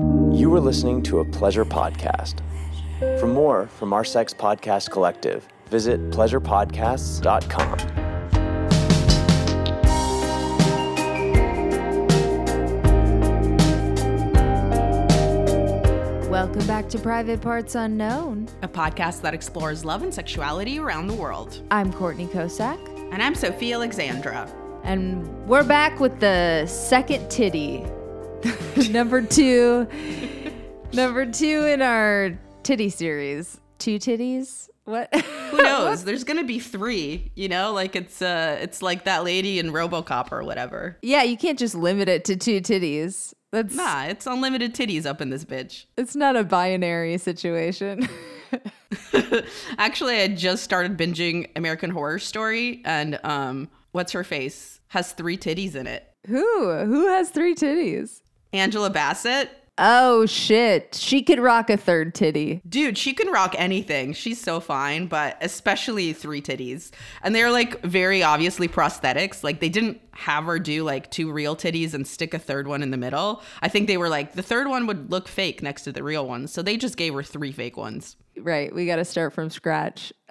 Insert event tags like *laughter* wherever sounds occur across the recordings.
You are listening to a pleasure podcast. For more from our Sex Podcast Collective, visit pleasurepodcasts.com. Welcome back to Private Parts Unknown. a podcast that explores love and sexuality around the world. I'm Courtney Kocak, And I'm Sofiya Alexandra. and we're back with the second titty. *laughs* number two. *laughs* number two in our titty series. Two titties? What? Who knows? *laughs* There's gonna be three, you know, like it's uh it's like that lady in Robocop or whatever. yeah, you can't just limit it to two titties. That's Nah, it's unlimited titties up in this bitch. it's not a binary situation. Actually, I just started binging American Horror Story and um what's her face has three titties in it. Who? Who has three titties? Angela Bassett. Oh shit. She could rock a third titty. Dude, she can rock anything. She's so fine, but especially three titties. And they're like very obviously prosthetics. Like they didn't have her do like two real titties and stick a third one in the middle. I think they were like the third one would look fake next to the real one. So they just gave her three fake ones. Right, we got to start from scratch. *laughs* *laughs*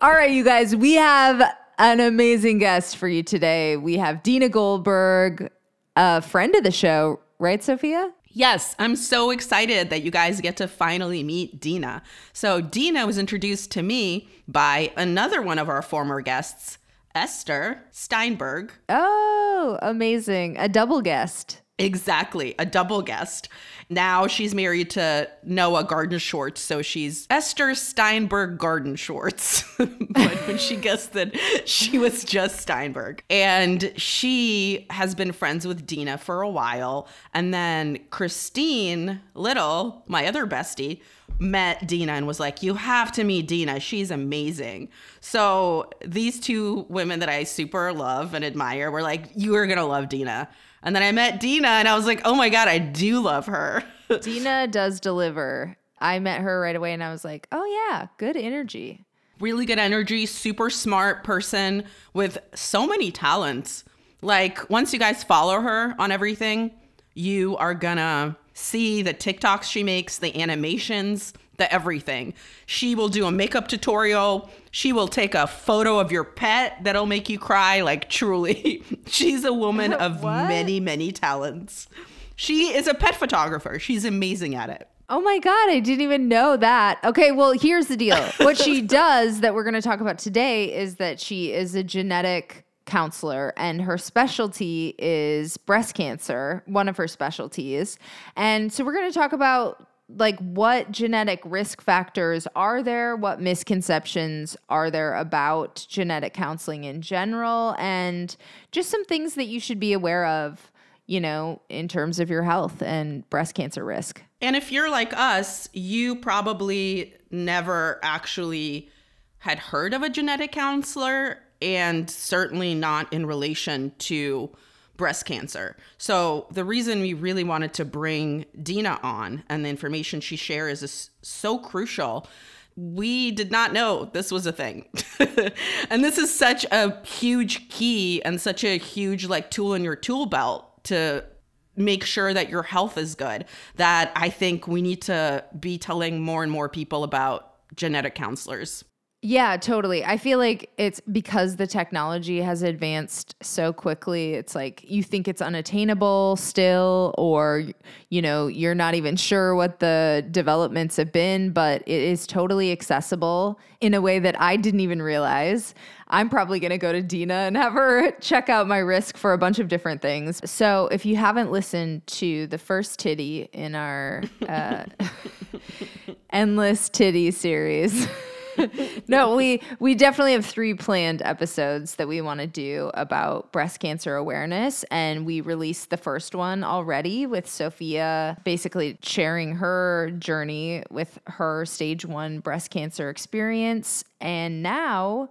All right, you guys, we have an amazing guest for you today. We have Dena Goldberg, a friend of the show, right, Sofiya? Yes, I'm so excited that you guys get to finally meet Dena. So, Dena was introduced to me by another one of our former guests, Esther Steinberg. Oh, amazing. A double guest. Exactly, a double guest. Now she's married to Noah Gardenswartz, so she's Esther Steinberg Gardenswartz. *laughs* but when she guessed that she was just Steinberg. And she has been friends with Dena for a while. And then Christine Little, my other bestie, met Dena and was like, You have to meet Dena. She's amazing. So these two women that I super love and admire were like, You are going to love Dena. And then I met Dena and I was like, oh my God, I do love her. *laughs* Dena does deliver. I met her right away and I was like, oh, yeah, good energy. really good energy, super smart person with so many talents. Like, once you guys follow her on everything, you are gonna see the TikToks she makes, the animations, the everything. She will do a makeup tutorial. She will take a photo of your pet that'll make you cry. Like, truly, *laughs* she's a woman *laughs* of many, many talents. She is a pet photographer. She's amazing at it. Oh my God, I didn't even know that. Okay, well, here's the deal. What she *laughs* does that we're going to talk about today is that she is a genetic counselor and her specialty is breast cancer, one of her specialties. And so we're going to talk about like what genetic risk factors are there, what misconceptions are there about genetic counseling in general, and just some things that you should be aware of, you know, in terms of your health and breast cancer risk. And if you're like us, you probably never actually had heard of a genetic counselor and certainly not in relation to breast cancer. So the reason we really wanted to bring Dena on and the information she shares is so crucial. We did not know this was a thing. *laughs* and this is such a huge key and such a huge like tool in your tool belt to make sure that your health is good that I think we need to be telling more and more people about genetic counselors. Yeah, totally. I feel like it's because the technology has advanced so quickly. It's like you think it's unattainable still, or, you know, you're not even sure what the developments have been, but it is totally accessible in a way that I didn't even realize. I'm probably going to go to Dena and have her *laughs* check out my risk for a bunch of different things. So if you haven't listened to the first titty in our uh, *laughs* endless titty series, *laughs* *laughs* no, we we definitely have three planned episodes that we want to do about breast cancer awareness and we released the first one already with Sofiya basically sharing her journey with her stage 1 breast cancer experience and now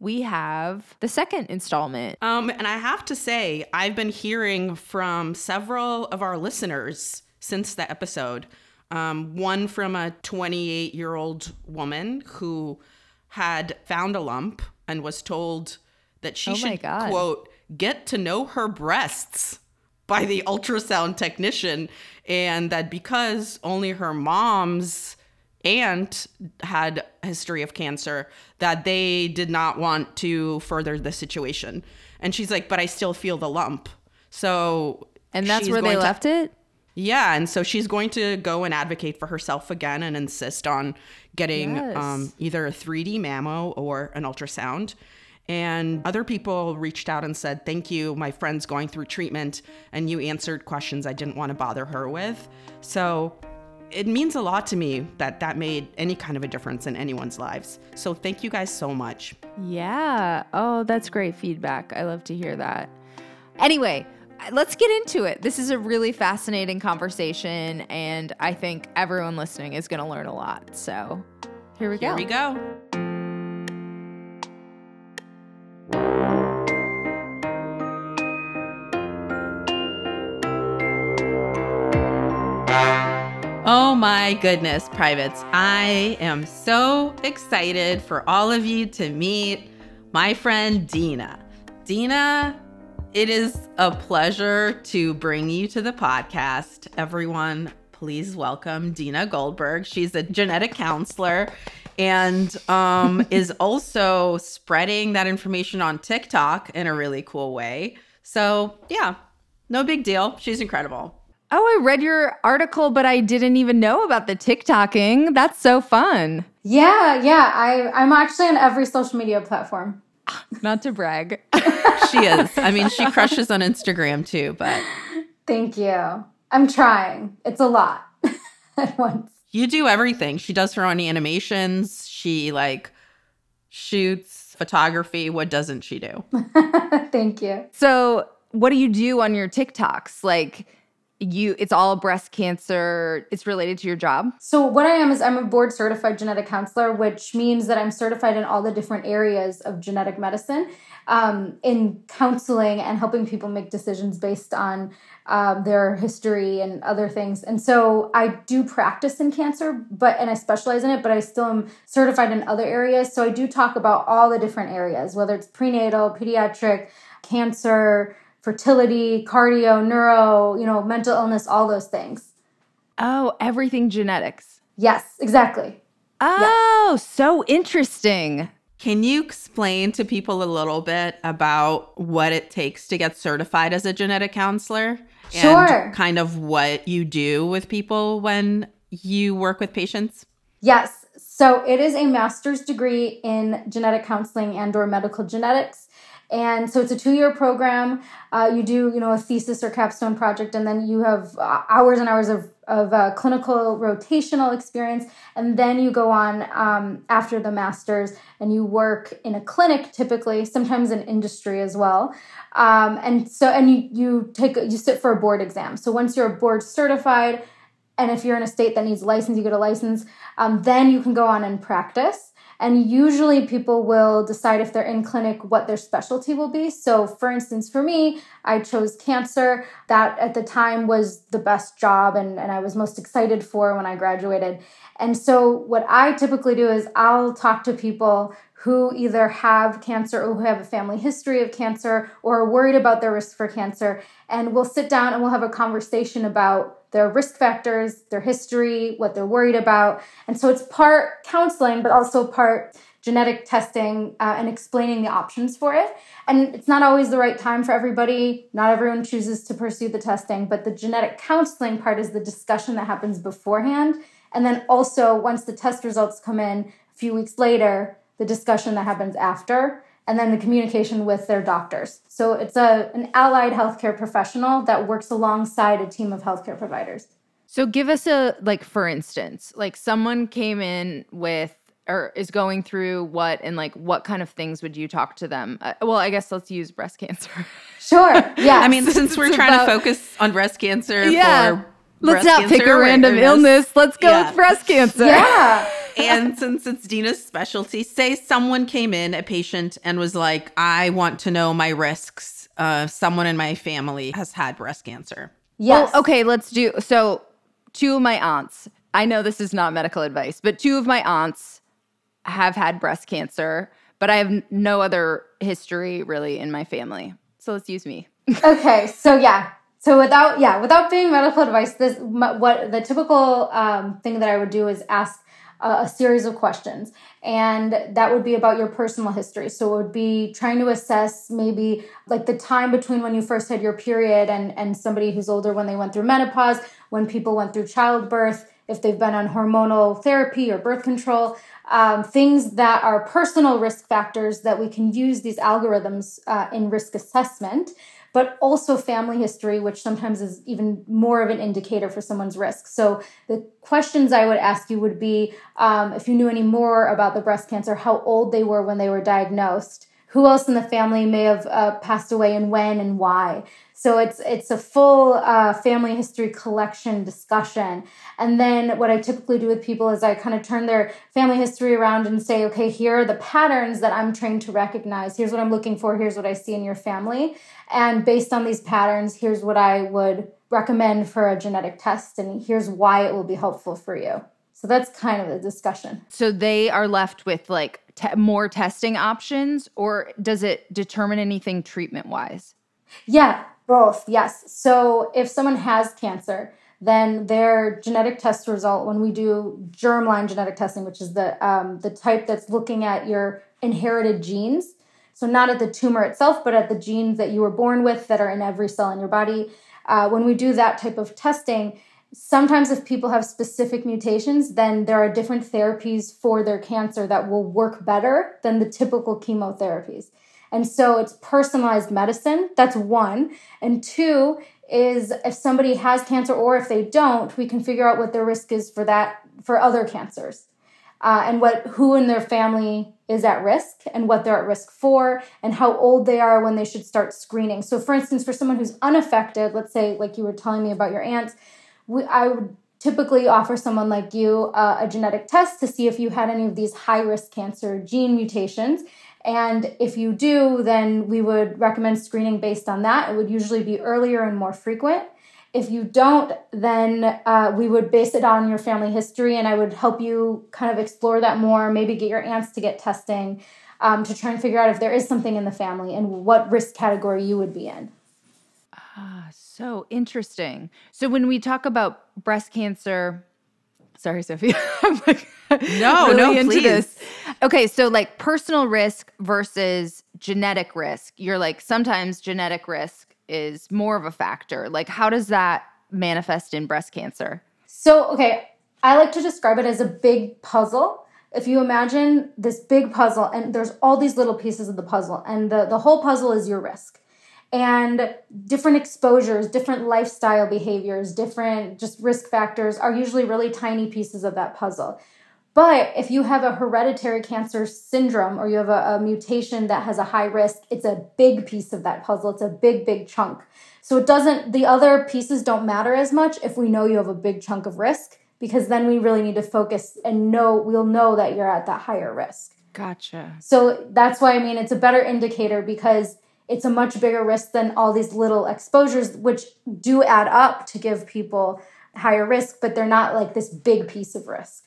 we have the second installment. Um, and I have to say, I've been hearing from several of our listeners since the episode. Um, one from a 28 year old woman who had found a lump and was told that she Oh should, God. quote, get to know her breasts by the ultrasound technician and that because only her mom's aunt had a history of cancer that they did not want to further the situation and she's like but i still feel the lump so And that's where they to- left it? Yeah, and so she's going to go and advocate for herself again and insist on getting Yes. um, either a 3D mammo or an ultrasound. And other people reached out and said, Thank you. My friend's going through treatment, and you answered questions I didn't want to bother her with. So it means a lot to me that that made any kind of a difference in anyone's lives. So thank you guys so much. Yeah. Oh, that's great feedback. I love to hear that. Anyway, let's get into it. This is a really fascinating conversation, and I think everyone listening is going to learn a lot. So here we Here go. Here we go. Oh my goodness, privates. I am so excited for all of you to meet my friend Dena. Dena, it is a pleasure to bring you to the podcast. Everyone, please welcome Dena Goldberg. She's a genetic counselor and um, *laughs* is also spreading that information on TikTok in a really cool way. So, yeah, no big deal. She's incredible. Oh, I read your article, but I didn't even know about the TikToking. That's so fun. Yeah, yeah. I, I'm actually on every social media platform. *laughs* Not to brag. She is. I mean, she crushes on Instagram too, but Thank you. I'm trying. It's a lot *laughs* at once. you do everything. She does her own animations. She like shoots photography. What doesn't she do? *laughs* Thank you. So, what do you do on your TikToks? Like, you, it's all breast cancer. It's related to your job. So, what I am is I'm a board certified genetic counselor, which means that I'm certified in all the different areas of genetic medicine um, in counseling and helping people make decisions based on um, their history and other things. And so, I do practice in cancer, but and I specialize in it, but I still am certified in other areas. So, I do talk about all the different areas, whether it's prenatal, pediatric, cancer, fertility, cardio, neuro, you know, mental illness, all those things. Oh, everything genetics. Yes, exactly. Oh, so interesting. Can you explain to people a little bit about what it takes to get certified as a genetic counselor? Sure. And kind of what you do with people when you work with patients? Yes. So it is a master's degree in genetic counseling and or medical genetics. And so it's a two-year program. Uh, you do, you know, a thesis or capstone project, and then you have uh, hours and hours of, of uh, clinical rotational experience. And then you go on um, after the master's and you work in a clinic, typically, sometimes in industry as well. Um, and so, and you you take you sit for a board exam. So once you're board certified, and if you're in a state that needs a license, you get a license. Um, then you can go on and practice. And usually people will decide if they're in clinic what their specialty will be. So, for instance, for me, I chose cancer. That at the time was the best job and, and I was most excited for when I graduated. And so, what I typically do is I'll talk to people who either have cancer or who have a family history of cancer or are worried about their risk for cancer. And we'll sit down and we'll have a conversation about their risk factors, their history, what they're worried about. And so it's part counseling, but also part genetic testing uh, and explaining the options for it. And it's not always the right time for everybody. Not everyone chooses to pursue the testing, but the genetic counseling part is the discussion that happens beforehand. And then also, once the test results come in a few weeks later, the discussion that happens after and then the communication with their doctors. So it's a an allied healthcare professional that works alongside a team of healthcare providers. So give us a like for instance, like someone came in with or is going through what and like what kind of things would you talk to them? Uh, well, I guess let's use breast cancer. *laughs* Sure. Yeah. I mean, since we're trying about- to focus on breast cancer Yeah. for Let's breast not pick a random awareness- illness. Let's go Yeah. with breast cancer. yeah. *laughs* and since it's Dena's specialty, say someone came in, a patient, and was like, I want to know my risks. Uh, someone in my family has had breast cancer. Yes. Well, okay, let's do so. Two of my aunts, I know this is not medical advice, but two of my aunts have had breast cancer, but I have no other history really in my family. So let's use me. *laughs* okay, so yeah. So without yeah, without being medical advice, this what the typical um, thing that I would do is ask a, series of questions, and that would be about your personal history. So it would be trying to assess maybe like the time between when you first had your period and and somebody who's older when they went through menopause, when people went through childbirth, if they've been on hormonal therapy or birth control. Um, things that are personal risk factors that we can use these algorithms uh, in risk assessment but also family history, which sometimes is even more of an indicator for someone's risk. So the questions I would ask you would be um, if you knew any more about the breast cancer, how old they were when they were diagnosed, who else in the family may have uh, passed away and when and why. So it's it's a full uh, family history collection discussion. And then what I typically do with people is I kind of turn their family history around and say, okay, here are the patterns that I'm trained to recognize. Here's what I'm looking for. Here's what I see in your family. And based on these patterns, here's what I would recommend for a genetic test, and here's why it will be helpful for you. So that's kind of the discussion. So they are left with like te- more testing options, or does it determine anything treatment wise? Yeah, both, yes. So if someone has cancer, then their genetic test result, when we do germline genetic testing, which is the um, the type that's looking at your inherited genes, so not at the tumor itself, but at the genes that you were born with that are in every cell in your body. Uh, when we do that type of testing, sometimes if people have specific mutations, then there are different therapies for their cancer that will work better than the typical chemotherapies. And so it's personalized medicine. That's one. And two is if somebody has cancer or if they don't, we can figure out what their risk is for that for other cancers. Uh, and what who in their family is at risk and what they're at risk for and how old they are when they should start screening. So for instance, for someone who's unaffected, let's say like you were telling me about your aunts, we, I would typically offer someone like you uh, a genetic test to see if you had any of these high risk cancer gene mutations and if you do, then we would recommend screening based on that. It would usually be earlier and more frequent. If you don't, then uh, we would base it on your family history, and I would help you kind of explore that more, maybe get your aunts to get testing um, to try and figure out if there is something in the family and what risk category you would be in. Ah, so interesting. So when we talk about breast cancer, sorry, Sophie, *laughs* I'm like *laughs* no, really no, into please. this. Okay, so like personal risk versus genetic risk. You're like sometimes genetic risk is more of a factor. Like how does that manifest in breast cancer? So, okay, I like to describe it as a big puzzle. If you imagine this big puzzle and there's all these little pieces of the puzzle and the the whole puzzle is your risk and different exposures, different lifestyle behaviors, different just risk factors are usually really tiny pieces of that puzzle. But if you have a hereditary cancer syndrome or you have a, a, mutation that has a high risk, it's a big piece of that puzzle. It's a big, big chunk. So it doesn't, the other pieces don't matter as much if we know you have a big chunk of risk, because then we really need to focus and know, we'll know that you're at that higher risk. Gotcha. So that's why I mean, it's a better indicator because it's a much bigger risk than all these little exposures, which do add up to give people higher risk, but they're not like this big piece of risk.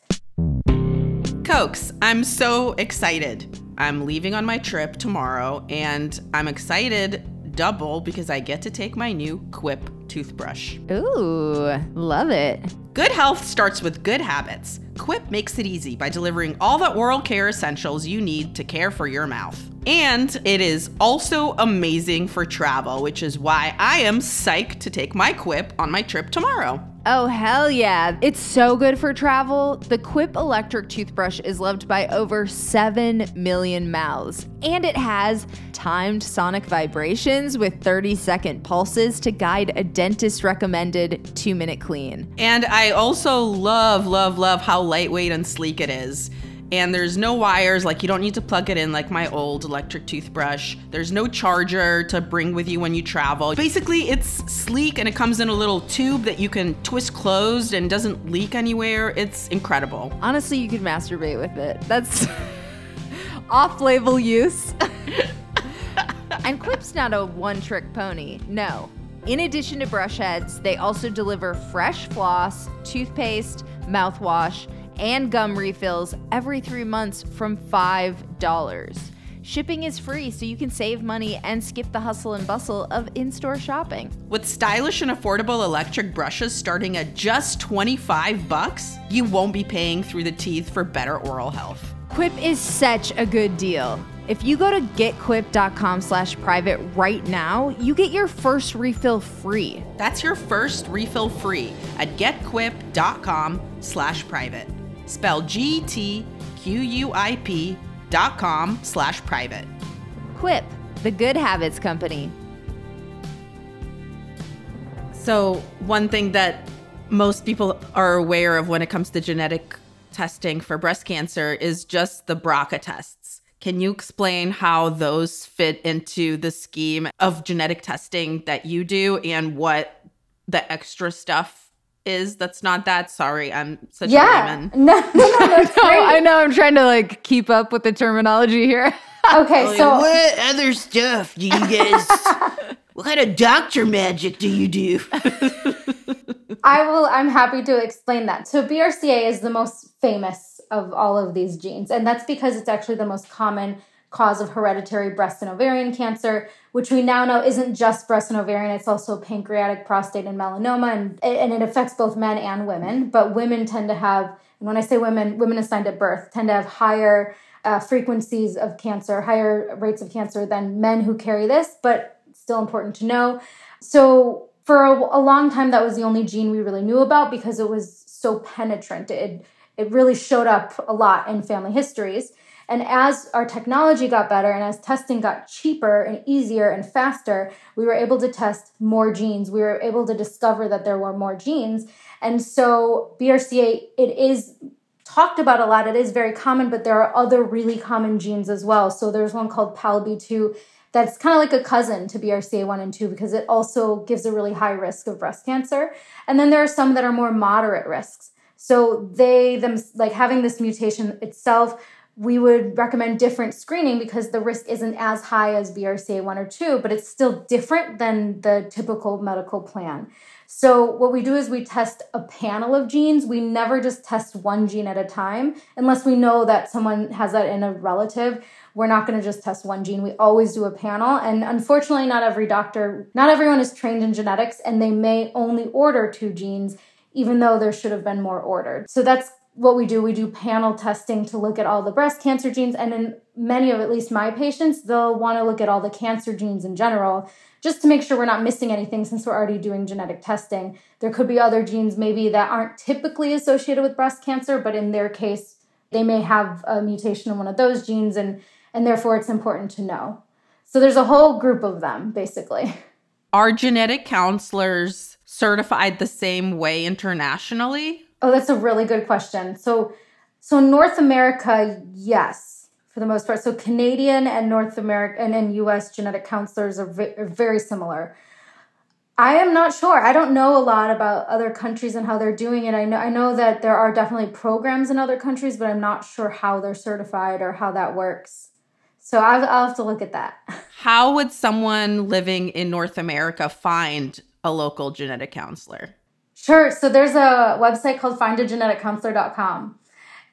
Cokes, I'm so excited. I'm leaving on my trip tomorrow, and I'm excited double because I get to take my new Quip toothbrush. Ooh, love it. Good health starts with good habits. Quip makes it easy by delivering all the oral care essentials you need to care for your mouth. And it is also amazing for travel, which is why I am psyched to take my Quip on my trip tomorrow. Oh, hell yeah. It's so good for travel. The Quip electric toothbrush is loved by over 7 million mouths, and it has timed sonic vibrations with 30 second pulses to guide a dentist recommended two minute clean. And I also love, love, love how lightweight and sleek it is and there's no wires like you don't need to plug it in like my old electric toothbrush. There's no charger to bring with you when you travel. Basically it's sleek and it comes in a little tube that you can twist closed and doesn't leak anywhere. It's incredible. Honestly you could masturbate with it. That's *laughs* off-label use. *laughs* And quip's not a one-trick pony no. In addition to brush heads they also deliver fresh floss toothpaste mouthwash and gum refills every three months from $5. Shipping is free, so you can save money and skip the hustle and bustle of in store shopping. With stylish and affordable electric brushes starting at just 25 bucks, you won't be paying through the teeth for better oral health. Quip is such a good deal. If you go to getquip.com slash private right now, you get your first refill free. That's your first refill free at getquip.com slash private. Spell G-T-Q-U-I-P dot com slash private. Quip, the good habits company. So one thing that most people are aware of when it comes to genetic testing for breast cancer is just the BRCA tests. Can you explain how those fit into the scheme of genetic testing that you do and what the extra stuff is that's not that? Sorry, I'm such yeah. a layman. *laughs* No, no, no, that's *laughs* No. I know I'm trying to like keep up with the terminology here. *laughs* Okay, so what other stuff do you guys? what kind of doctor magic do you do? I will. I'm happy to explain that. So BRCA is the most famous of all of these genes, and that's because it's actually the most common cause of hereditary breast and ovarian cancer, which we now know isn't just breast and ovarian; it's also pancreatic, prostate, and melanoma, and and it affects both men and women. But women tend to have, and when I say women, women assigned at birth tend to have higher uh, frequencies of cancer, higher rates of cancer than men who carry this, but still important to know. So for a, a, long time that was the only gene we really knew about because it was so penetrant it it really showed up a lot in family histories and as our technology got better and as testing got cheaper and easier and faster we were able to test more genes we were able to discover that there were more genes and so brca it is talked about a lot it is very common but there are other really common genes as well so there's one called palb2 that's kind of like a cousin to BRCA1 and 2 because it also gives a really high risk of breast cancer. And then there are some that are more moderate risks. So they them like having this mutation itself, we would recommend different screening because the risk isn't as high as BRCA1 or 2, but it's still different than the typical medical plan. So what we do is we test a panel of genes. We never just test one gene at a time unless we know that someone has that in a relative we're not going to just test one gene. We always do a panel. And unfortunately, not every doctor, not everyone is trained in genetics, and they may only order two genes, even though there should have been more ordered. So that's what we do. We do panel testing to look at all the breast cancer genes. And in many of at least my patients, they'll want to look at all the cancer genes in general just to make sure we're not missing anything since we're already doing genetic testing. There could be other genes maybe that aren't typically associated with breast cancer, but in their case, they may have a mutation in one of those genes and and therefore it's important to know. So there's a whole group of them basically. Are genetic counselors certified the same way internationally? Oh, that's a really good question. So so North America, yes, for the most part. So Canadian and North American and US genetic counselors are, v- are very similar. I am not sure. I don't know a lot about other countries and how they're doing it. I know I know that there are definitely programs in other countries, but I'm not sure how they're certified or how that works. So I'll, I'll have to look at that. *laughs* How would someone living in North America find a local genetic counselor? Sure. So there's a website called findageneticcounselor.com.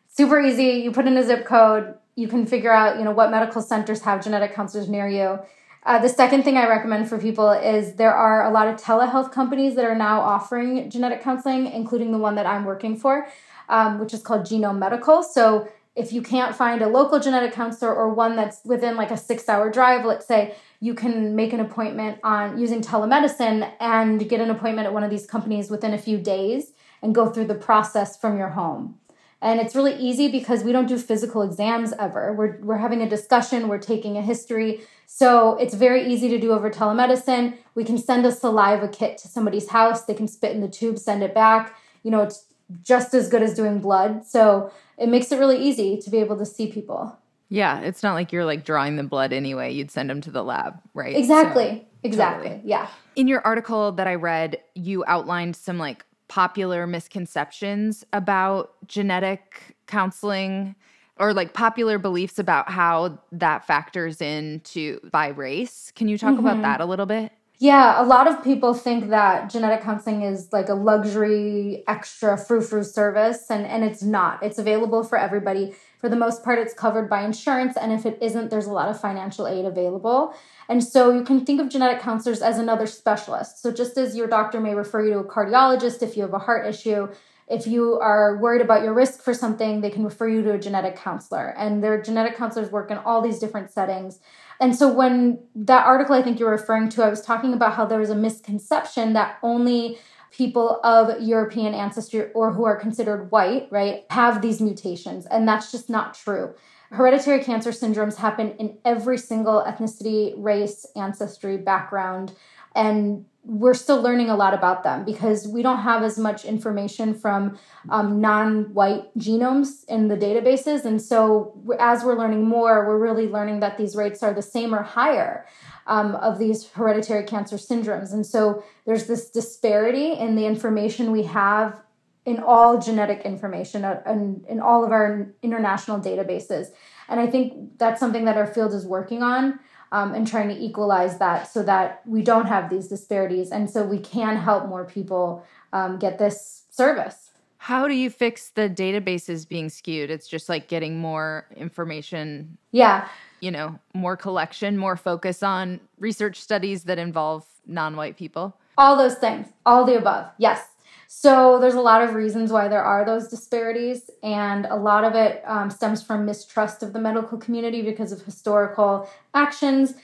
Super easy. You put in a zip code. You can figure out, you know, what medical centers have genetic counselors near you. Uh, the second thing I recommend for people is there are a lot of telehealth companies that are now offering genetic counseling, including the one that I'm working for, um, which is called Genome Medical. So if you can't find a local genetic counselor or one that's within like a six hour drive, let's say, you can make an appointment on using telemedicine and get an appointment at one of these companies within a few days and go through the process from your home. And it's really easy because we don't do physical exams ever. We're, we're having a discussion, we're taking a history. So it's very easy to do over telemedicine. We can send a saliva kit to somebody's house, they can spit in the tube, send it back. You know, it's just as good as doing blood. So it makes it really easy to be able to see people. Yeah, it's not like you're like drawing the blood anyway. You'd send them to the lab, right? Exactly. So, exactly. totally. Yeah. In your article that I read, you outlined some like popular misconceptions about genetic counseling or like popular beliefs about how that factors into by race. Can you talk mm-hmm. about that a little bit? Yeah, a lot of people think that genetic counseling is like a luxury extra frou-frou service and and it's not. It's available for everybody. For the most part it's covered by insurance and if it isn't there's a lot of financial aid available. And so you can think of genetic counselors as another specialist. So just as your doctor may refer you to a cardiologist if you have a heart issue, if you are worried about your risk for something, they can refer you to a genetic counselor. And their genetic counselors work in all these different settings. And so when that article I think you're referring to, I was talking about how there was a misconception that only people of European ancestry or who are considered white, right, have these mutations. And that's just not true. Hereditary cancer syndromes happen in every single ethnicity, race, ancestry, background. And we're still learning a lot about them because we don't have as much information from um, non-white genomes in the databases. And so as we're learning more we're really learning that these rates are the same or higher um, of these hereditary cancer syndromes. And so there's this disparity in the information we have in all genetic information and uh, in all of our international databases. And i think that's something that our field is working on um, and trying to equalize that so that we don't have these disparities and so we can help more people um, get this service. How do you fix the databases being skewed? It's just like getting more information. Yeah. You know, more collection, more focus on research studies that involve non white people. All those things, all the above. Yes. So there's a lot of reasons why there are those disparities, and a lot of it um, stems from mistrust of the medical community because of historical actions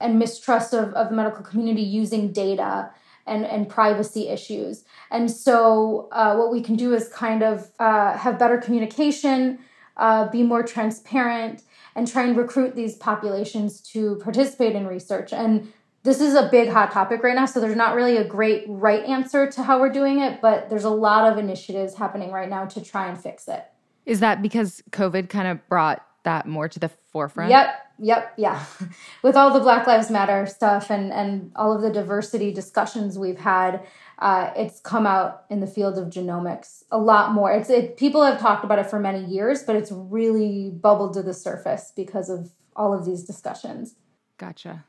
and mistrust of, of the medical community using data and, and privacy issues. And so, uh, what we can do is kind of uh, have better communication, uh, be more transparent, and try and recruit these populations to participate in research. And this is a big hot topic right now so there's not really a great right answer to how we're doing it but there's a lot of initiatives happening right now to try and fix it. Is that because covid kind of brought that more to the forefront? Yep yep yeah. *laughs* With all the black lives matter stuff and and all of the diversity discussions we've had uh, it's come out in the field of genomics a lot more. It's it, people have talked about it for many years but it's really bubbled to the surface because of all of these discussions. Gotcha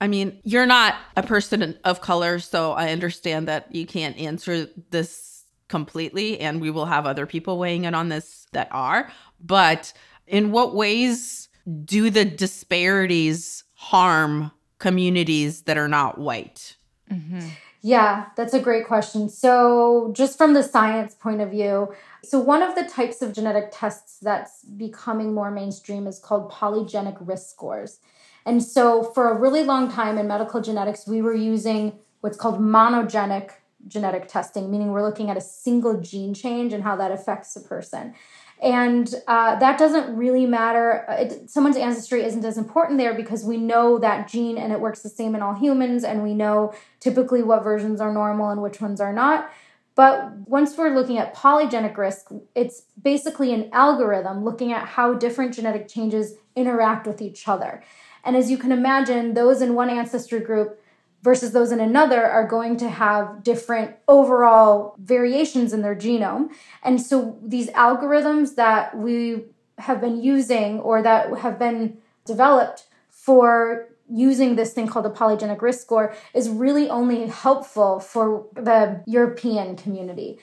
I mean, you're not a person of color, so I understand that you can't answer this completely, and we will have other people weighing in on this that are. But in what ways do the disparities harm communities that are not white? Mm-hmm. Yeah, that's a great question. So, just from the science point of view, so one of the types of genetic tests that's becoming more mainstream is called polygenic risk scores. And so, for a really long time in medical genetics, we were using what's called monogenic genetic testing, meaning we're looking at a single gene change and how that affects a person. And uh, that doesn't really matter. It, someone's ancestry isn't as important there because we know that gene and it works the same in all humans, and we know typically what versions are normal and which ones are not. But once we're looking at polygenic risk, it's basically an algorithm looking at how different genetic changes interact with each other. And as you can imagine, those in one ancestry group versus those in another are going to have different overall variations in their genome. And so these algorithms that we have been using or that have been developed for using this thing called the polygenic risk score is really only helpful for the European community.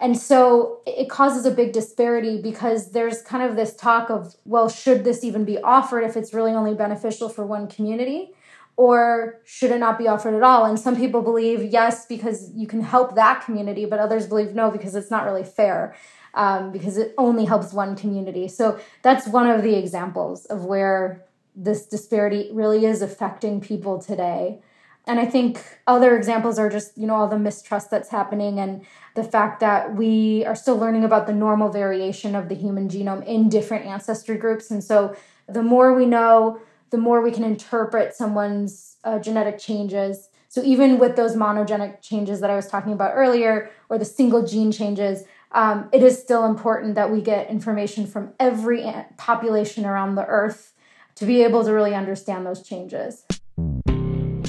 And so it causes a big disparity because there's kind of this talk of, well, should this even be offered if it's really only beneficial for one community? Or should it not be offered at all? And some people believe yes, because you can help that community, but others believe no, because it's not really fair, um, because it only helps one community. So that's one of the examples of where this disparity really is affecting people today. And I think other examples are just, you know, all the mistrust that's happening and the fact that we are still learning about the normal variation of the human genome in different ancestry groups. And so the more we know, the more we can interpret someone's uh, genetic changes. So even with those monogenic changes that I was talking about earlier, or the single gene changes, um, it is still important that we get information from every population around the earth to be able to really understand those changes.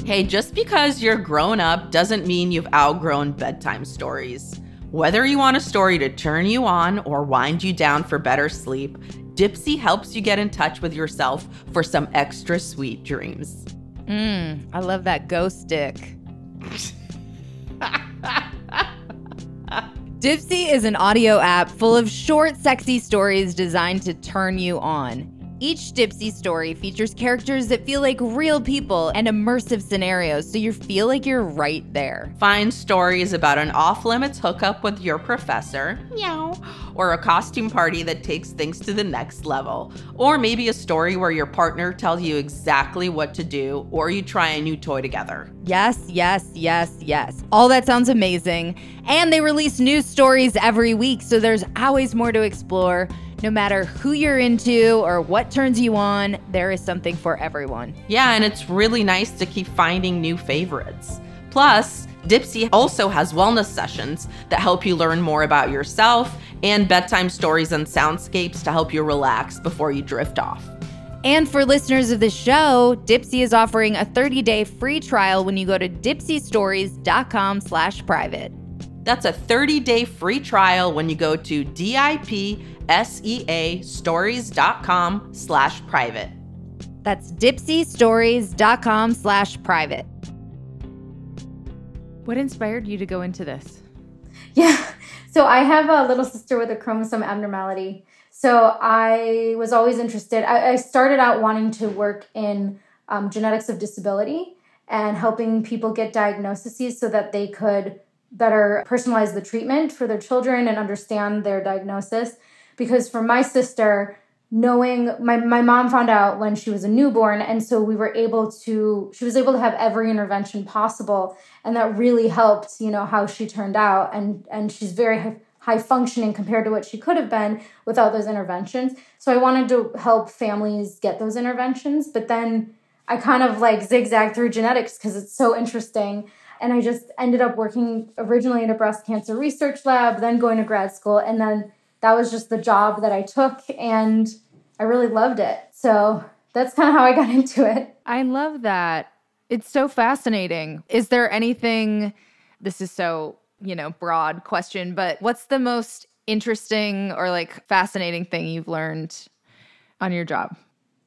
Hey, just because you're grown up doesn't mean you've outgrown bedtime stories. Whether you want a story to turn you on or wind you down for better sleep, Dipsea helps you get in touch with yourself for some extra sweet dreams. Mm, I love that ghost stick. *laughs* Dipsea is an audio app full of short, sexy stories designed to turn you on. Each Dipsea story features characters that feel like real people and immersive scenarios, so you feel like you're right there. Find stories about an off limits hookup with your professor, meow, or a costume party that takes things to the next level. Or maybe a story where your partner tells you exactly what to do, or you try a new toy together. Yes, yes, yes, yes. All that sounds amazing. And they release new stories every week, so there's always more to explore. No matter who you're into or what turns you on, there is something for everyone. Yeah, and it's really nice to keep finding new favorites. Plus, Dipsea also has wellness sessions that help you learn more about yourself and bedtime stories and soundscapes to help you relax before you drift off. And for listeners of the show, Dipsea is offering a 30-day free trial when you go to dipseastories.com slash private. That's a 30-day free trial when you go to dipseastories.com slash private. That's dipseastories.com slash private. What inspired you to go into this? Yeah. So I have a little sister with a chromosome abnormality. So I was always interested. I, I started out wanting to work in um, genetics of disability and helping people get diagnoses so that they could better personalize the treatment for their children and understand their diagnosis. Because for my sister, knowing my, my mom found out when she was a newborn and so we were able to she was able to have every intervention possible and that really helped you know how she turned out and and she's very high, functioning compared to what she could have been without those interventions so i wanted to help families get those interventions but then i kind of like zigzag through genetics because it's so interesting and i just ended up working originally in a breast cancer research lab then going to grad school and then that was just the job that I took and I really loved it. So that's kind of how I got *laughs* into it. I love that. It's so fascinating. Is there anything, this is so, you know, broad question, but what's the most interesting or like fascinating thing you've learned on your job?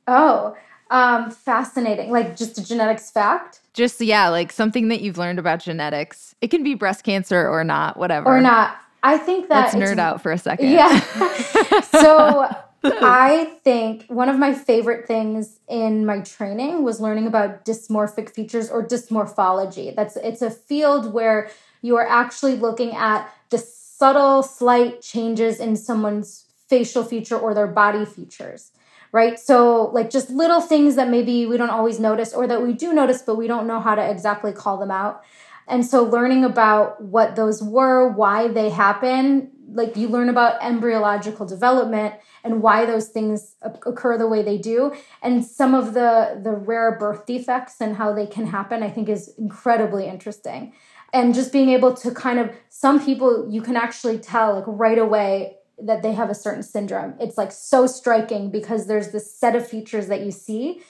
Oh, um, fascinating. Like just a genetics fact? Just, yeah, like something that you've learned about genetics. It can be breast cancer or not, whatever. Or not. I think that Let's nerd out for a second. Yeah. *laughs* so I think one of my favorite things in my training was learning about dysmorphic features or dysmorphology. That's it's a field where you are actually looking at the subtle slight changes in someone's facial feature or their body features. Right? So like just little things that maybe we don't always notice or that we do notice but we don't know how to exactly call them out. And so learning about what those were, why they happen, like you learn about embryological development and why those things occur the way they do and some of the the rare birth defects and how they can happen i think is incredibly interesting and just being able to kind of some people you can actually tell like right away that they have a certain syndrome. It's like so striking because there's this set of features that you see.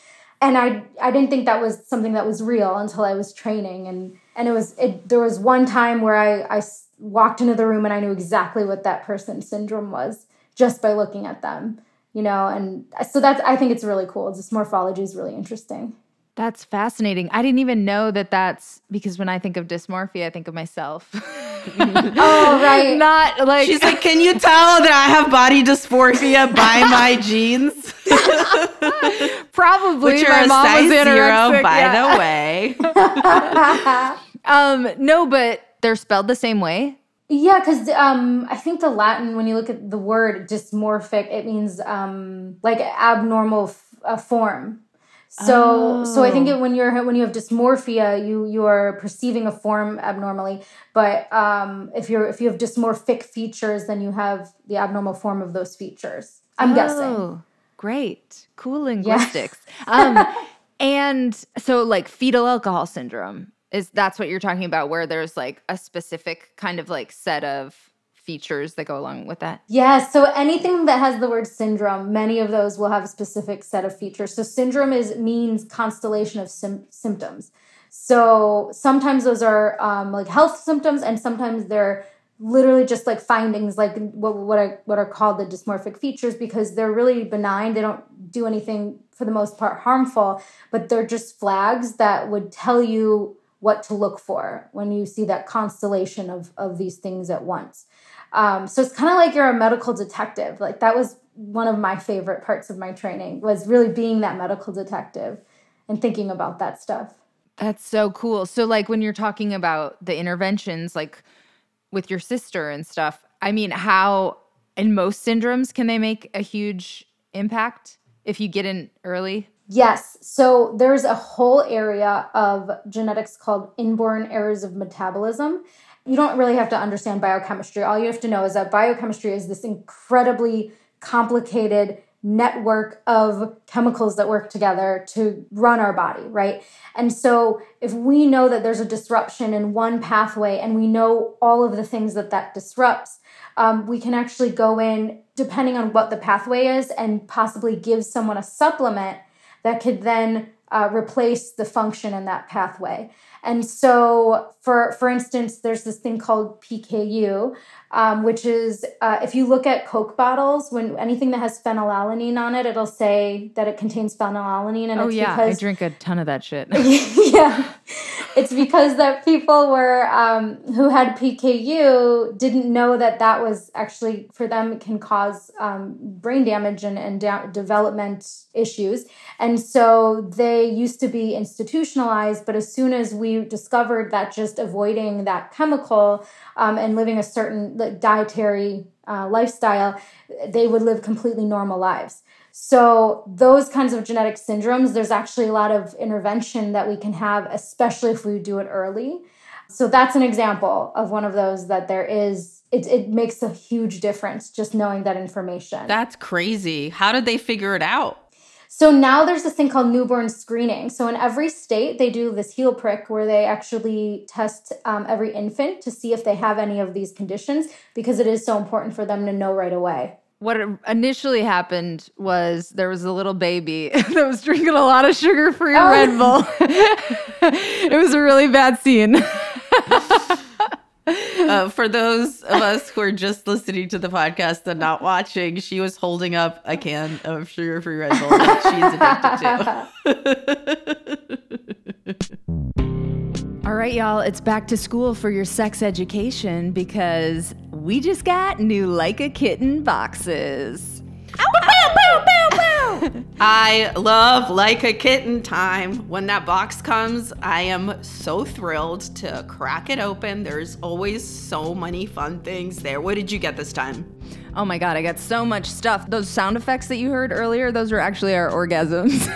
And i i didn't think that was something that was real until i was training. And and it was it there was one time where i i walked into the room and i knew exactly what that person's syndrome was just by looking at them you know? And so that's i think it's really cool. Dysmorphology is really interesting. That's fascinating. I didn't even know that that's because when I think of dysmorphia, I think of myself. *laughs* *laughs* oh, right. Not like She's like, "Can you tell that I have body dysmorphia by my *laughs* jeans? *laughs* Probably. Which my are a mom size was zero, by yeah. the way. Um, no, but they're spelled the same way. Yeah, because um, I think the Latin, when you look at the word dysmorphic, it means um, like abnormal f- uh, form. So, so I think it, when you're when you have dysmorphia, you you are perceiving a form abnormally. But um, if you're if you have dysmorphic features, then you have the abnormal form of those features. I'm guessing. Oh, great. Cool linguistics. *laughs* um, and so like fetal alcohol syndrome is that's what you're talking about where there's like a specific kind of like set of features that go along with that. Yeah, so anything that has the word syndrome, many of those will have a specific set of features. So syndrome is means constellation of sim- symptoms. So sometimes those are um, like health symptoms, and sometimes they're literally just like findings, like what what are what are called the dysmorphic features, because they're really benign. They don't do anything for the most part harmful, but they're just flags that would tell you what to look for when you see that constellation of, of these things at once. Um, so it's kind of like you're a medical detective. Like that was one of my favorite parts of my training was really being that medical detective and thinking about that stuff. That's so cool. So like when you're talking about the interventions like with your sister and stuff, I mean, how in most syndromes can they make a huge impact if you get in early? Yes. So there's a whole area of genetics called inborn errors of metabolism. You don't really have to understand biochemistry. All you have to know is that biochemistry is this incredibly complicated network of chemicals that work together to run our body, right? And so if we know that there's a disruption in one pathway and we know all of the things that that disrupts, um, we can actually go in, depending on what the pathway is, and possibly give someone a supplement that could then uh, replace the function in that pathway. And so, for for instance, there's this thing called PKU, um, which is uh, if you look at Coke bottles, when anything that has phenylalanine on it, it'll say that it contains phenylalanine. And Oh it's yeah, because I drink a ton of that shit. *laughs* yeah, it's because that people were um, who had PKU didn't know that that was actually for them can cause um, brain damage and, and da- development issues, and so they used to be institutionalized. But as soon as we discovered that just avoiding that chemical um, and living a certain like, dietary uh, lifestyle, they would live completely normal lives. So, those kinds of genetic syndromes, there's actually a lot of intervention that we can have, especially if we do it early. So, that's an example of one of those that there is, it, it makes a huge difference just knowing that information. That's crazy. How did they figure it out? So now there's this thing called newborn screening. So in every state, they do this heel prick where they actually test um, every infant to see if they have any of these conditions because it is so important for them to know right away. what initially happened was there was a little baby *laughs* that was drinking a lot of sugar-free Oh. Red Bull. *laughs* it was a really bad scene. *laughs* *laughs* Uh, for those of us who are just listening to the podcast and not watching, she was holding up a can of sugar-free Red Bull that she's addicted to. *laughs* All right, y'all, it's back to school for your sex education because we just got new Like a Kitten boxes. I love like a kitten time. When that box comes, I am so thrilled to crack it open. There's always so many fun things there. What did you get this time? Oh my god, I got so much stuff. Those sound effects that you heard earlier, those were actually our orgasms.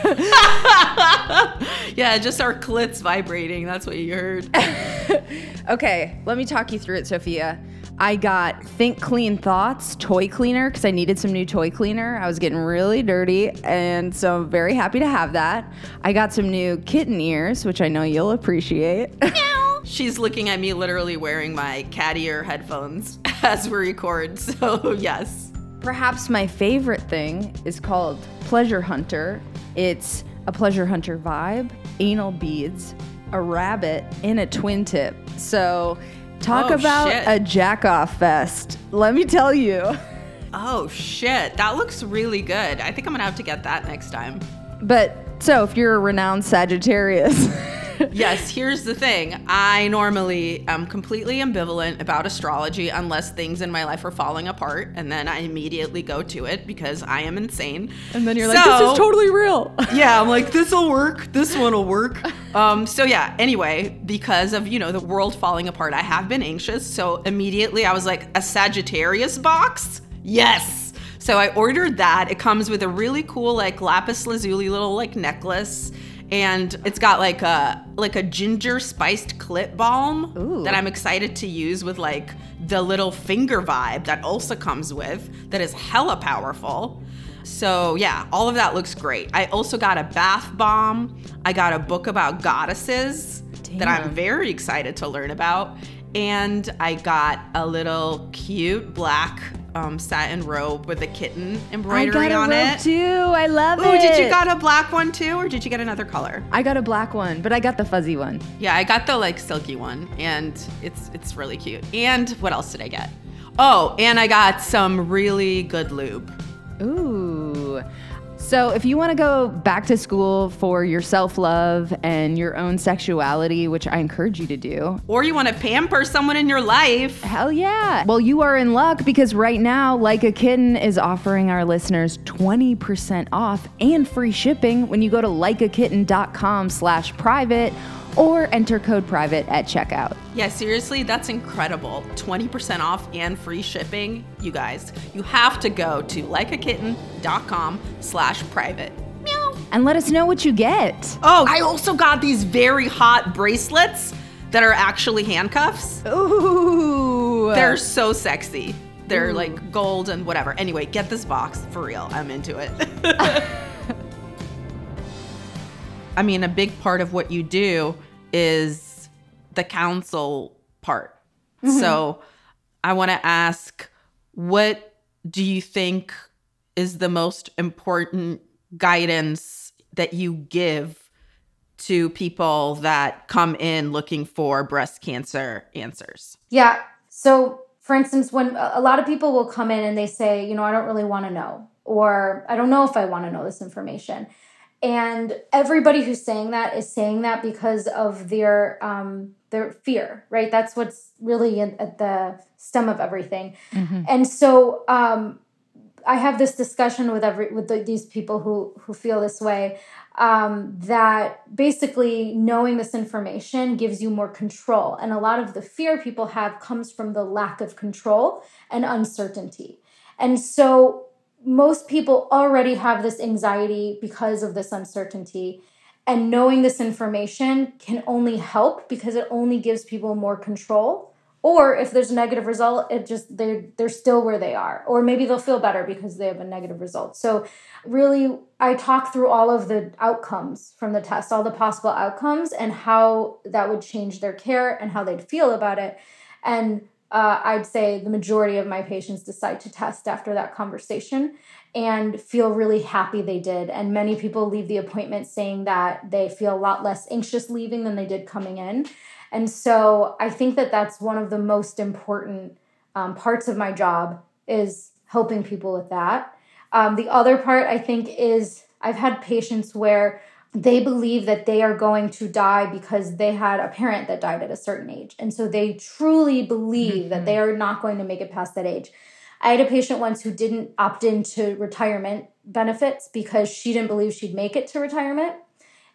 *laughs* Yeah, just our clits vibrating. That's what you heard. *laughs* okay, let me talk you through it, Sofiya. I got Think Clean Thoughts toy cleaner because I needed some new toy cleaner. I was getting really dirty, and so I'm very happy to have that. I got some new kitten ears, which I know you'll appreciate. *laughs* She's looking at me literally wearing my cat ear headphones *laughs* as we record. *laughs* So, yes. Perhaps my favorite thing is called Pleasure Hunter. It's a pleasure hunter vibe, anal beads, a rabbit, and a twin tip. So, talk Oh, about shit. a jack off fest. Let me tell you. Oh, shit. That looks really good. I think I'm going to have to get that next time. But so, if you're a renowned Sagittarius, *laughs* yes, here's the thing. I normally am completely ambivalent about astrology unless things in my life are falling apart, and then I immediately go to it because I am insane. and then you're like, this is totally real. *laughs* yeah, I'm like, this will work. This one will work. *laughs* Um, so yeah, anyway, because of, you know, the world falling apart, I have been anxious. So immediately I was like, a Sagittarius box? Yes. So I ordered that. It comes with a really cool, like lapis lazuli little like necklace. And it's got like a like a ginger spiced clit balm Ooh. that I'm excited to use with like the little finger vibe that Ulsa comes with that is hella powerful. So yeah, all of that looks great. I also got a bath bomb. I got a book about goddesses that I'm very excited to learn about. And I got a little cute black um, satin robe with a kitten I embroidery got a on robe it. too. I love Ooh, it. Oh, did you got a black one too, or did you get another color? I got a black one, but I got the fuzzy one. Yeah, I got the like silky one, and it's it's really cute. And what else did I get? Oh, and I got some really good lube. Ooh. So, if you want to go back to school for your self love and your own sexuality, which I encourage you to do, Or you want to pamper someone in your life. hell yeah. Well, you are in luck because right now, Like a Kitten is offering our listeners 20% off and free shipping when you go to likeakitten.com slash private or enter code private at checkout. Yeah, seriously, that's incredible. 20% off and free shipping. You guys, you have to go to likeakitten.com slash private. Meow. And let us know what you get. Oh, I also got these very hot bracelets that are actually handcuffs. Ooh. They're so sexy. They're like gold and whatever. Anyway, get this box for real. I'm into it. *laughs* *laughs* I mean, a big part of what you do is the counsel part. Mm-hmm. So I want to ask what do you think is the most important guidance that you give to people that come in looking for breast cancer answers? Yeah. So, for instance, when a a lot of people will come in and they say, you know, I don't really want to know, or I don't know if I want to know this information. And everybody who's saying that is saying that because of their um, their fear, right? That's what's really in, at the stem of everything. And so um, I have this discussion with every with the, these people who who feel this way um, that basically knowing this information gives you more control, and a lot of the fear people have comes from the lack of control and uncertainty, and so most people already have this anxiety because of this uncertainty. And knowing this information can only help because it only gives people more control. Or if there's a negative result it just they're they're still where they are. Or maybe they'll feel better because they have a negative result. So really i talk through all of the outcomes from the test all the possible outcomes and how that would change their care and how they'd feel about it. And uh, i'd say the majority of my patients decide to test after that conversation and feel really happy they did and many people leave the appointment saying that they feel a lot less anxious leaving than they did coming in and so I think that that's one of the most important um, parts of my job is helping people with that. Um, the other part I think is I've had patients where they believe that they are going to die because they had a parent that died at a certain age. And so they truly believe that they mm-hmm. are not going to make it past that age. I had a patient once who didn't opt into retirement benefits because she didn't believe she'd make it to retirement.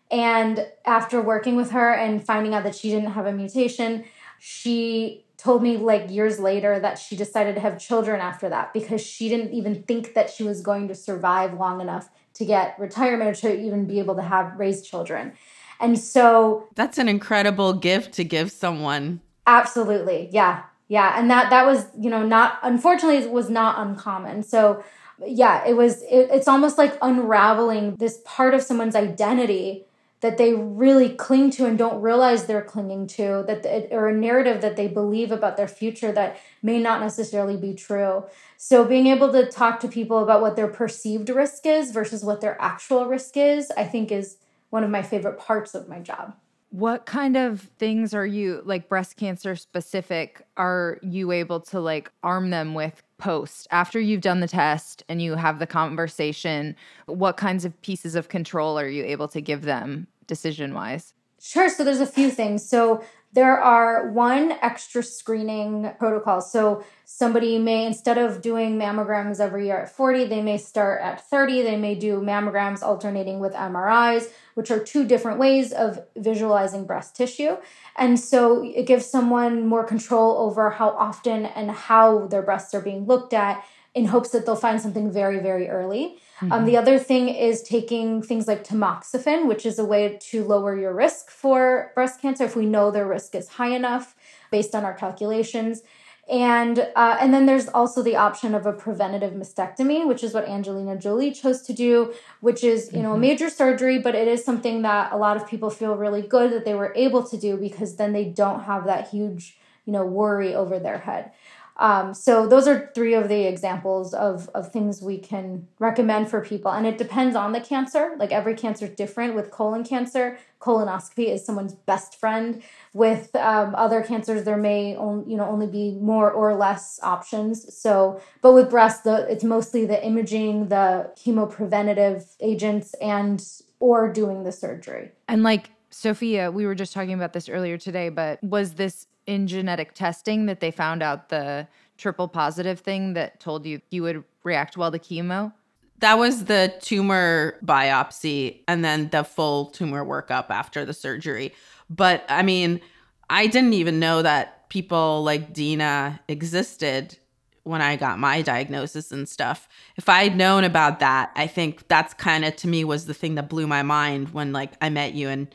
And after working with her and finding out that she didn't have a mutation, she told me like years later that she decided to have children after that because she didn't even think that she was going to survive long enough to get retirement or to even be able to have raise children. And so That's an incredible gift to give someone. Absolutely. Yeah. Yeah. And that that was, you know, not unfortunately it was not uncommon. So yeah, it was it, it's almost like unraveling this part of someone's identity that they really cling to and don't realize they're clinging to that or a narrative that they believe about their future that may not necessarily be true. So being able to talk to people about what their perceived risk is versus what their actual risk is, I think is one of my favorite parts of my job. What kind of things are you like breast cancer specific are you able to like arm them with post after you've done the test and you have the conversation? What kinds of pieces of control are you able to give them decision wise? Sure. So there's a few things. So there are one extra screening protocol. So somebody may, instead of doing mammograms every year at 40, they may start at 30. They may do mammograms alternating with MRIs, which are two different ways of visualizing breast tissue. And so it gives someone more control over how often and how their breasts are being looked at in hopes that they'll find something very, very early. Um, the other thing is taking things like tamoxifen, which is a way to lower your risk for breast cancer if we know their risk is high enough based on our calculations. And uh, and then there's also the option of a preventative mastectomy, which is what Angelina Jolie chose to do, which is you know a major surgery, but it is something that a lot of people feel really good that they were able to do because then they don't have that huge you know worry over their head. Um, so those are three of the examples of, of things we can recommend for people. And it depends on the cancer. Like every cancer is different. With colon cancer, colonoscopy is someone's best friend. With um, other cancers, there may only, you know only be more or less options. So, but with breast, the it's mostly the imaging, the chemopreventative agents, and or doing the surgery. And like Sofiya, we were just talking about this earlier today, but was this in genetic testing that they found out the triple positive thing that told you you would react well to chemo? That was the tumor biopsy and then the full tumor workup after the surgery. But I mean, I didn't even know that people like Dena existed when I got my diagnosis and stuff. If I had known about that, I think that's kind of to me was the thing that blew my mind when like I met you and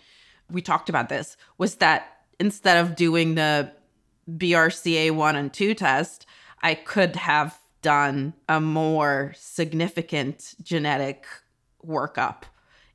we talked about this was that instead of doing the BRCA 1 and 2 test, I could have done a more significant genetic workup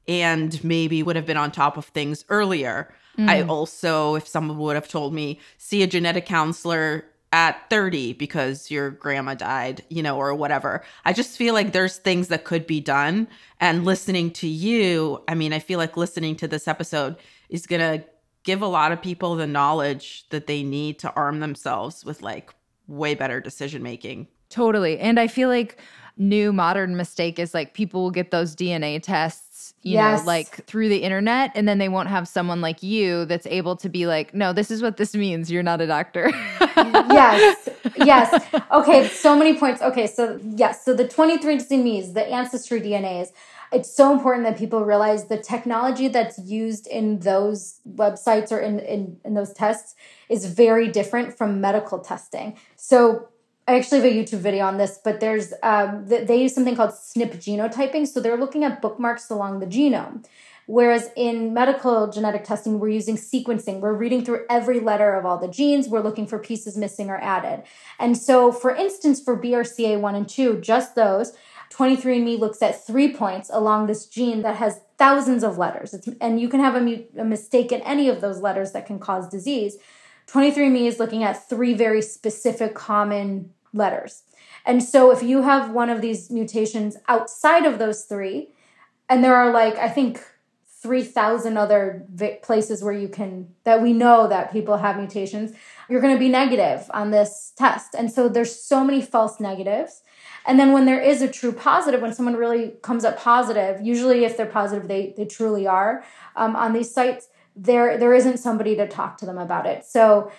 and maybe would have been on top of things earlier. Mm. I also, if someone would have told me, see a genetic counselor at 30 because your grandma died, you know, or whatever. I just feel like there's things that could be done. And listening to you, I mean, I feel like listening to this episode is going to give a lot of people the knowledge that they need to arm themselves with like way better decision making. Totally. And I feel like new modern mistake is like people will get those DNA tests, you yes. know, like through the internet and then they won't have someone like you that's able to be like, "No, this is what this means. You're not a doctor." *laughs* yes. Yes. Okay, so many points. Okay, so yes, so the 23andMe's, the ancestry DNAs it's so important that people realize the technology that's used in those websites or in, in, in those tests is very different from medical testing. So I actually have a YouTube video on this, but there's um, they use something called SNP genotyping. So they're looking at bookmarks along the genome. Whereas in medical genetic testing, we're using sequencing. We're reading through every letter of all the genes. We're looking for pieces missing or added. And so, for instance, for BRCA1 and 2, just those, 23andMe looks at three points along this gene that has thousands of letters. It's, and you can have a, a mistake in any of those letters that can cause disease. 23andMe is looking at three very specific common letters. And so if you have one of these mutations outside of those three, and there are like, I think, 3,000 other places where you can, that we know that people have mutations, you're going to be negative on this test. And so there's so many false negatives. And then when there is a true positive, when someone really comes up positive, usually if they're positive, they they truly are um, on these sites. There there isn't somebody to talk to them about it. So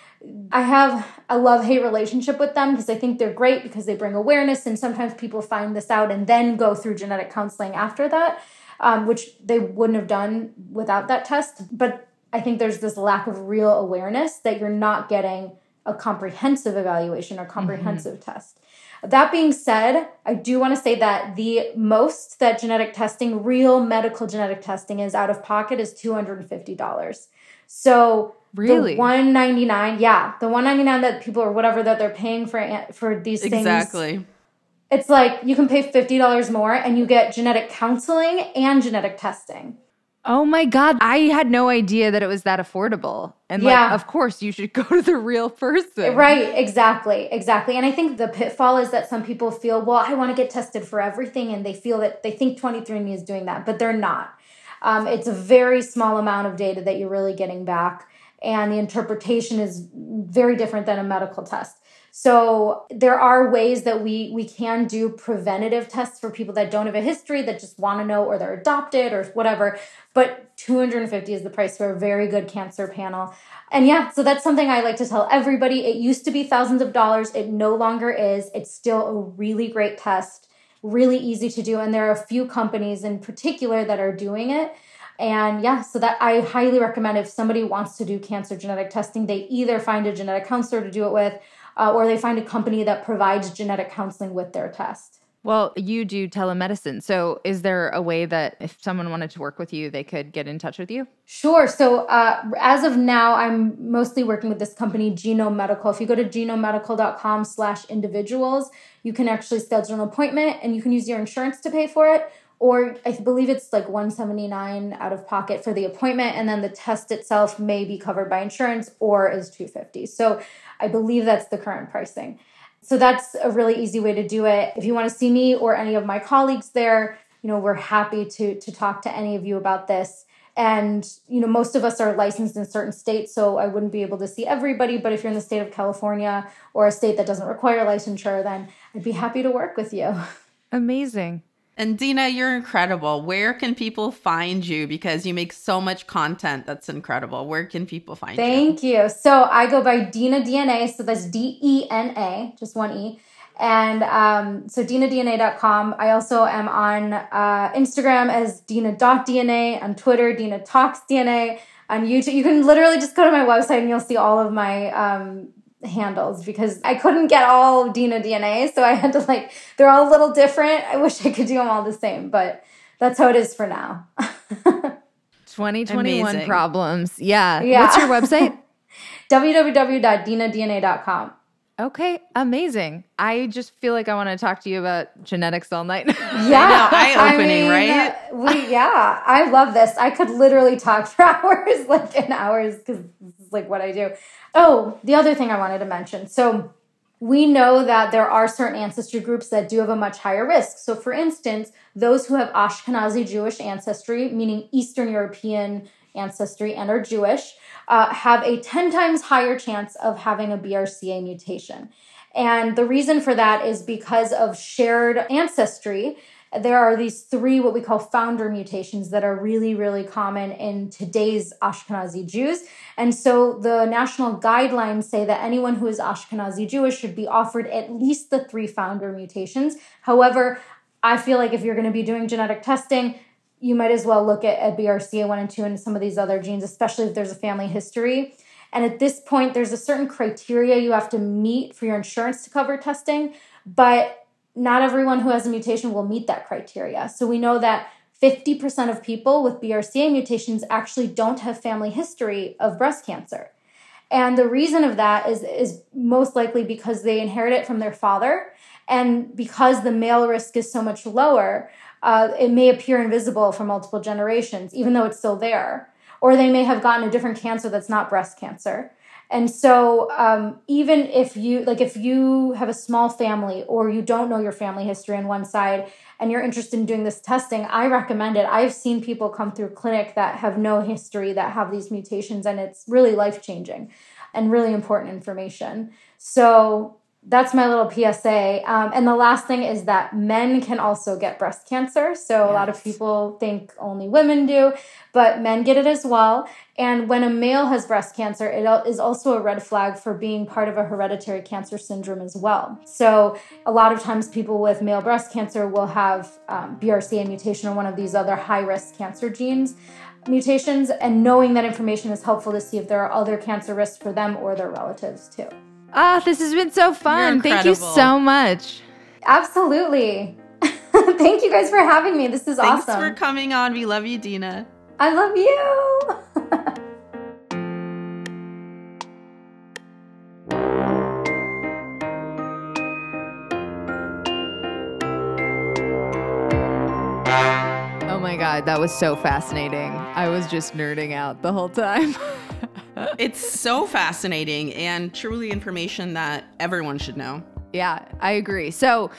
I have a love hate relationship with them because I think they're great because they bring awareness, and sometimes people find this out and then go through genetic counseling after that, um, which they wouldn't have done without that test. But I think there's this lack of real awareness that you're not getting a comprehensive evaluation or comprehensive mm-hmm. test. That being said, I do want to say that the most that genetic testing, real medical genetic testing, is out of pocket is $250. So really? the 199 yeah the 199 that people or whatever that they're paying for eh, for these things exactly. it's like you can pay $50 more and you get genetic counseling and genetic testing Oh my God. I had no idea that it was that affordable. And yeah. like, of course, you should *laughs* go to the real person. Right. Exactly. Exactly. And I think the pitfall is that some people feel, well, I want to get tested for everything. And they feel that they think 23andMe is doing that, but they're not. Um, it's a very small amount of data that you're really getting back. And the interpretation is very different than a medical test. So there are ways that we we can do preventative tests for people that don't have a history that just want to know or they're adopted or whatever. But 250 is the price for a very good cancer panel. And yeah, so that's something I like to tell everybody. It used to be thousands of dollars. It no longer is. It's still a really great test, really easy to do. And there are a few companies in particular that are doing it. And yeah, so that I highly recommend if somebody wants to do cancer genetic testing, they either find a genetic counselor to do it with uh, or they find a company that provides genetic counseling with their test. Well, you do telemedicine. So, is there a way that if someone wanted to work with you, they could get in touch with you? Sure. So, uh, as of now, I'm mostly working with this company, Genome Medical. If you go to genomemedical.com slash individuals, you can actually schedule an appointment and you can use your insurance to pay for it. Or I believe it's like 179 out of pocket for the appointment, and then the test itself may be covered by insurance or is 250. So I believe that's the current pricing. So that's a really easy way to do it. If you want to see me or any of my colleagues there, you know, we're happy to to talk to any of you about this. And you know, most of us are licensed in certain states, so I wouldn't be able to see everybody. But if you're in the state of California or a state that doesn't require licensure, then I'd be happy to work with you. *laughs* Amazing. And Dena, you're incredible. Where can people find you? Because you make so much content that's incredible. Where can people find Thank you? Thank you. So I go by Dena DNA. So that's D E N A, just one E. And um, so denadna.com. I also am on uh, Instagram as dena.dna, on Twitter, Dena Talks DNA, on YouTube. You can literally just go to my website and you'll see all of my um, handles because I couldn't get all Dena DNA. So I had to like, they're all a little different. I wish I could do them all the same, but that's how it is for now. *laughs* 2021 Amazing. problems. Yeah. Yeah. What's your website? *laughs* www.denadna.com. okay. Amazing. I just feel like I want to talk to you about genetics all night. *laughs* Yeah, eye-opening, right? We yeah, I love this. I could literally talk for hours, like in hours, because this is like what I do. Oh, the other thing I wanted to mention. So we know that there are certain ancestry groups that do have a much higher risk. So, for instance, those who have Ashkenazi Jewish ancestry, meaning Eastern European ancestry and are Jewish, uh, have a 10 times higher chance of having a BRCA mutation. And the reason for that is because of shared ancestry. There are these three, what we call founder mutations, that are really, really common in today's Ashkenazi Jews. And so the national guidelines say that anyone who is Ashkenazi Jewish should be offered at least the three founder mutations. However, I feel like if you're going to be doing genetic testing, you might as well look at, at BRCA1 and 2 and some of these other genes, especially if there's a family history. And at this point, there's a certain criteria you have to meet for your insurance to cover testing, but not everyone who has a mutation will meet that criteria. So we know that 50% of people with BRCA mutations actually don't have family history of breast cancer. And the reason of that is, is most likely because they inherit it from their father. And because the male risk is so much lower, uh, it may appear invisible for multiple generations, even though it's still there. Or they may have gotten a different cancer that's not breast cancer. And so, um, even if you like, if you have a small family or you don't know your family history on one side and you're interested in doing this testing, I recommend it. I've seen people come through clinic that have no history that have these mutations, and it's really life changing and really important information. So, that's my little PSA. Um, and the last thing is that men can also get breast cancer. So yes. a lot of people think only women do, but men get it as well. And when a male has breast cancer, it is also a red flag for being part of a hereditary cancer syndrome as well. So a lot of times people with male breast cancer will have um, BRCA mutation or one of these other high risk cancer genes mutations. And knowing that information is helpful to see if there are other cancer risks for them or their relatives too. Ah, oh, this has been so fun. Thank you so much. Absolutely. *laughs* Thank you guys for having me. This is Thanks awesome. Thanks for coming on. We love you, Dena. I love you. *laughs* oh my God, that was so fascinating. I was just nerding out the whole time. *laughs* *laughs* it's so fascinating and truly information that everyone should know. Yeah, I agree. So,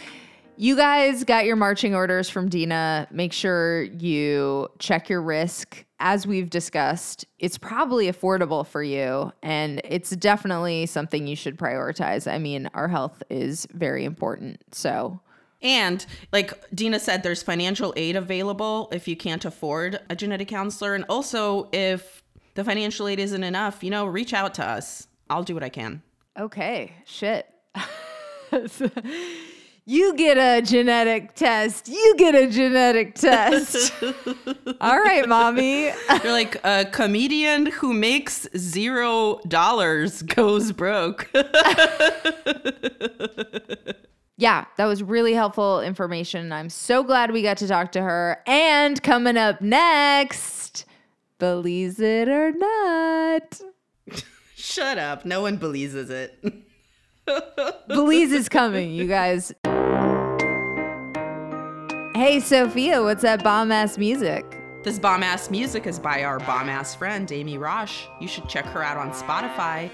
you guys got your marching orders from Dena. Make sure you check your risk. As we've discussed, it's probably affordable for you, and it's definitely something you should prioritize. I mean, our health is very important. So, and like Dena said, there's financial aid available if you can't afford a genetic counselor. And also, if the financial aid isn't enough, you know, reach out to us. I'll do what I can. Okay, shit. *laughs* you get a genetic test. You get a genetic test. *laughs* All right, mommy. You're like a comedian who makes zero dollars goes broke. *laughs* yeah, that was really helpful information. I'm so glad we got to talk to her. And coming up next, believes it or not. Shut up. No one believes it. *laughs* Belize is coming, you guys. Hey, Sofiya, what's that bomb ass music? This bomb ass music is by our bomb ass friend, Amy Raasch. You should check her out on Spotify.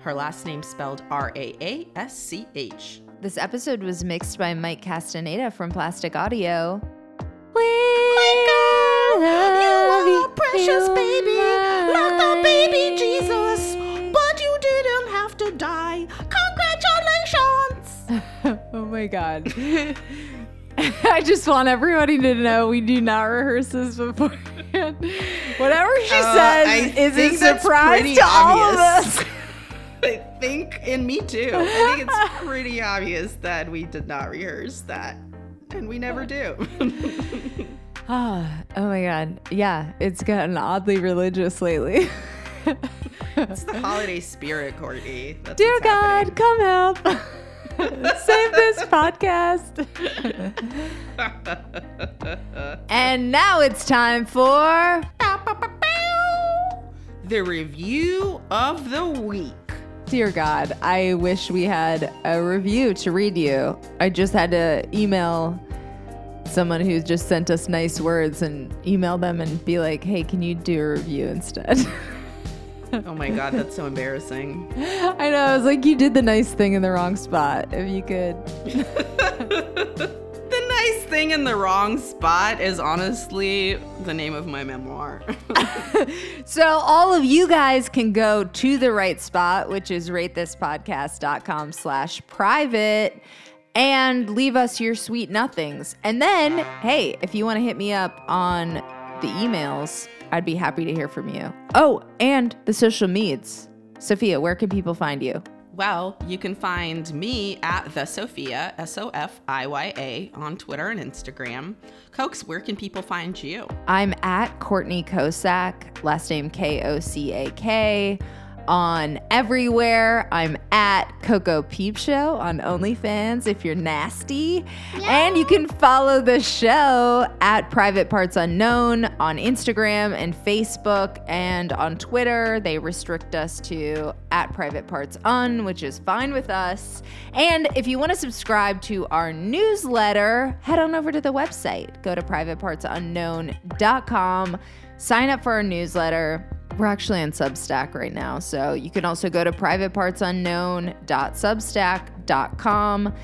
Her last name spelled R A A S C H. This episode was mixed by Mike Castaneda from Plastic Audio. Love You are precious baby, like the baby Jesus, but you didn't have to die. Congratulations! *laughs* Oh my god. *laughs* I just want everybody to know we do not rehearse this beforehand. *laughs* Whatever she Uh, says I is a surprise to all of us. I think, and me too. I think it's pretty obvious that we did not rehearse that, and we never do. Ah, *sighs* oh my god. Yeah, it's gotten oddly religious lately. it's the holiday spirit, Courtney. That's Dear God, come help. *laughs* Save this podcast. and now it's time for The review of the week. Dear God, I wish we had a review to read you. I just had to email someone who just sent us nice words and email them and be like, hey, can you do a review instead? *laughs* Oh my God, that's so embarrassing. *laughs* I know. I was like, you did the nice thing in the wrong spot. If you could. *laughs* The nice thing in the wrong spot is honestly the name of my memoir. So all of you guys can go to the right spot, which is ratethispodcast.com slash private and leave us your sweet nothings. And then, hey, if you want to hit me up on the emails, I'd be happy to hear from you. Oh, and the social medias. Sofiya, where can people find you? Well, you can find me at the Sofiya, S O F I Y A, on Twitter and Instagram. Cokes, where can people find you? I'm at Courtney Kocak, last name K O C A K, on everywhere. I'm at Coco Peep Show on OnlyFans if you're nasty. And you can follow the show at Private Parts Unknown on Instagram and Facebook and on Twitter. They restrict us to at Private Parts Un, which is fine with us. And if you want to subscribe to our newsletter, head on over to the website. Go to privatepartsunknown.com, sign up for our newsletter. We're actually on Substack right now, so you can also go to privatepartsunknown.substack.com.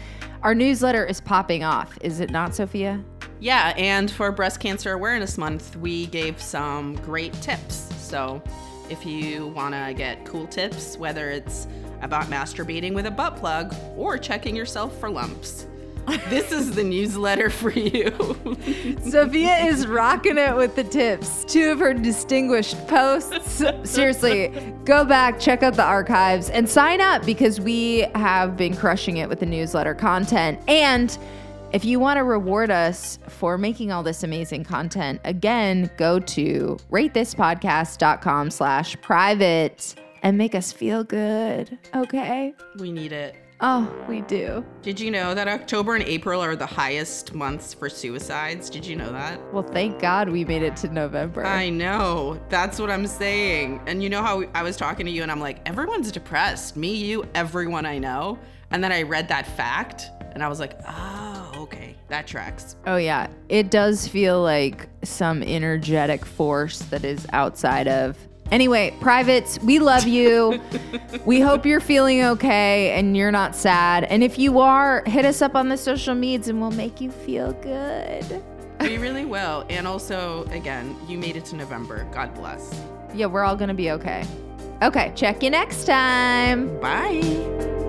Our newsletter is popping off, is it not, Sofiya? Yeah, and for Breast Cancer Awareness Month, we gave some great tips. So if you want to get cool tips, whether it's about masturbating with a butt plug or checking yourself for lumps, this is the newsletter for you. *laughs* Sofiya is rocking it with the tips. Two of her distinguished posts. Seriously, go back, check out the archives, and sign up because we have been crushing it with the newsletter content. And if you want to reward us for making all this amazing content, again, go to ratethispodcast.com slash private and make us feel good. Okay? we need it. Oh, we do. Did you know that October and April are the highest months for suicides? Did you know that? Well, thank God we made it to November. I know. That's what I'm saying. And you know how I was talking to you and I'm like, everyone's depressed. Me, you, everyone I know. And then I read that fact and I was like, oh, okay. That tracks. Oh, yeah. It does feel like some energetic force that is outside of. Anyway, privates, we love you. *laughs* we hope you're feeling okay and you're not sad. And if you are, hit us up on the social medias and we'll make you feel good. We really will. And also, again, you made it to November. God bless. Yeah, we're all going to be okay. Okay, check you next time. Bye.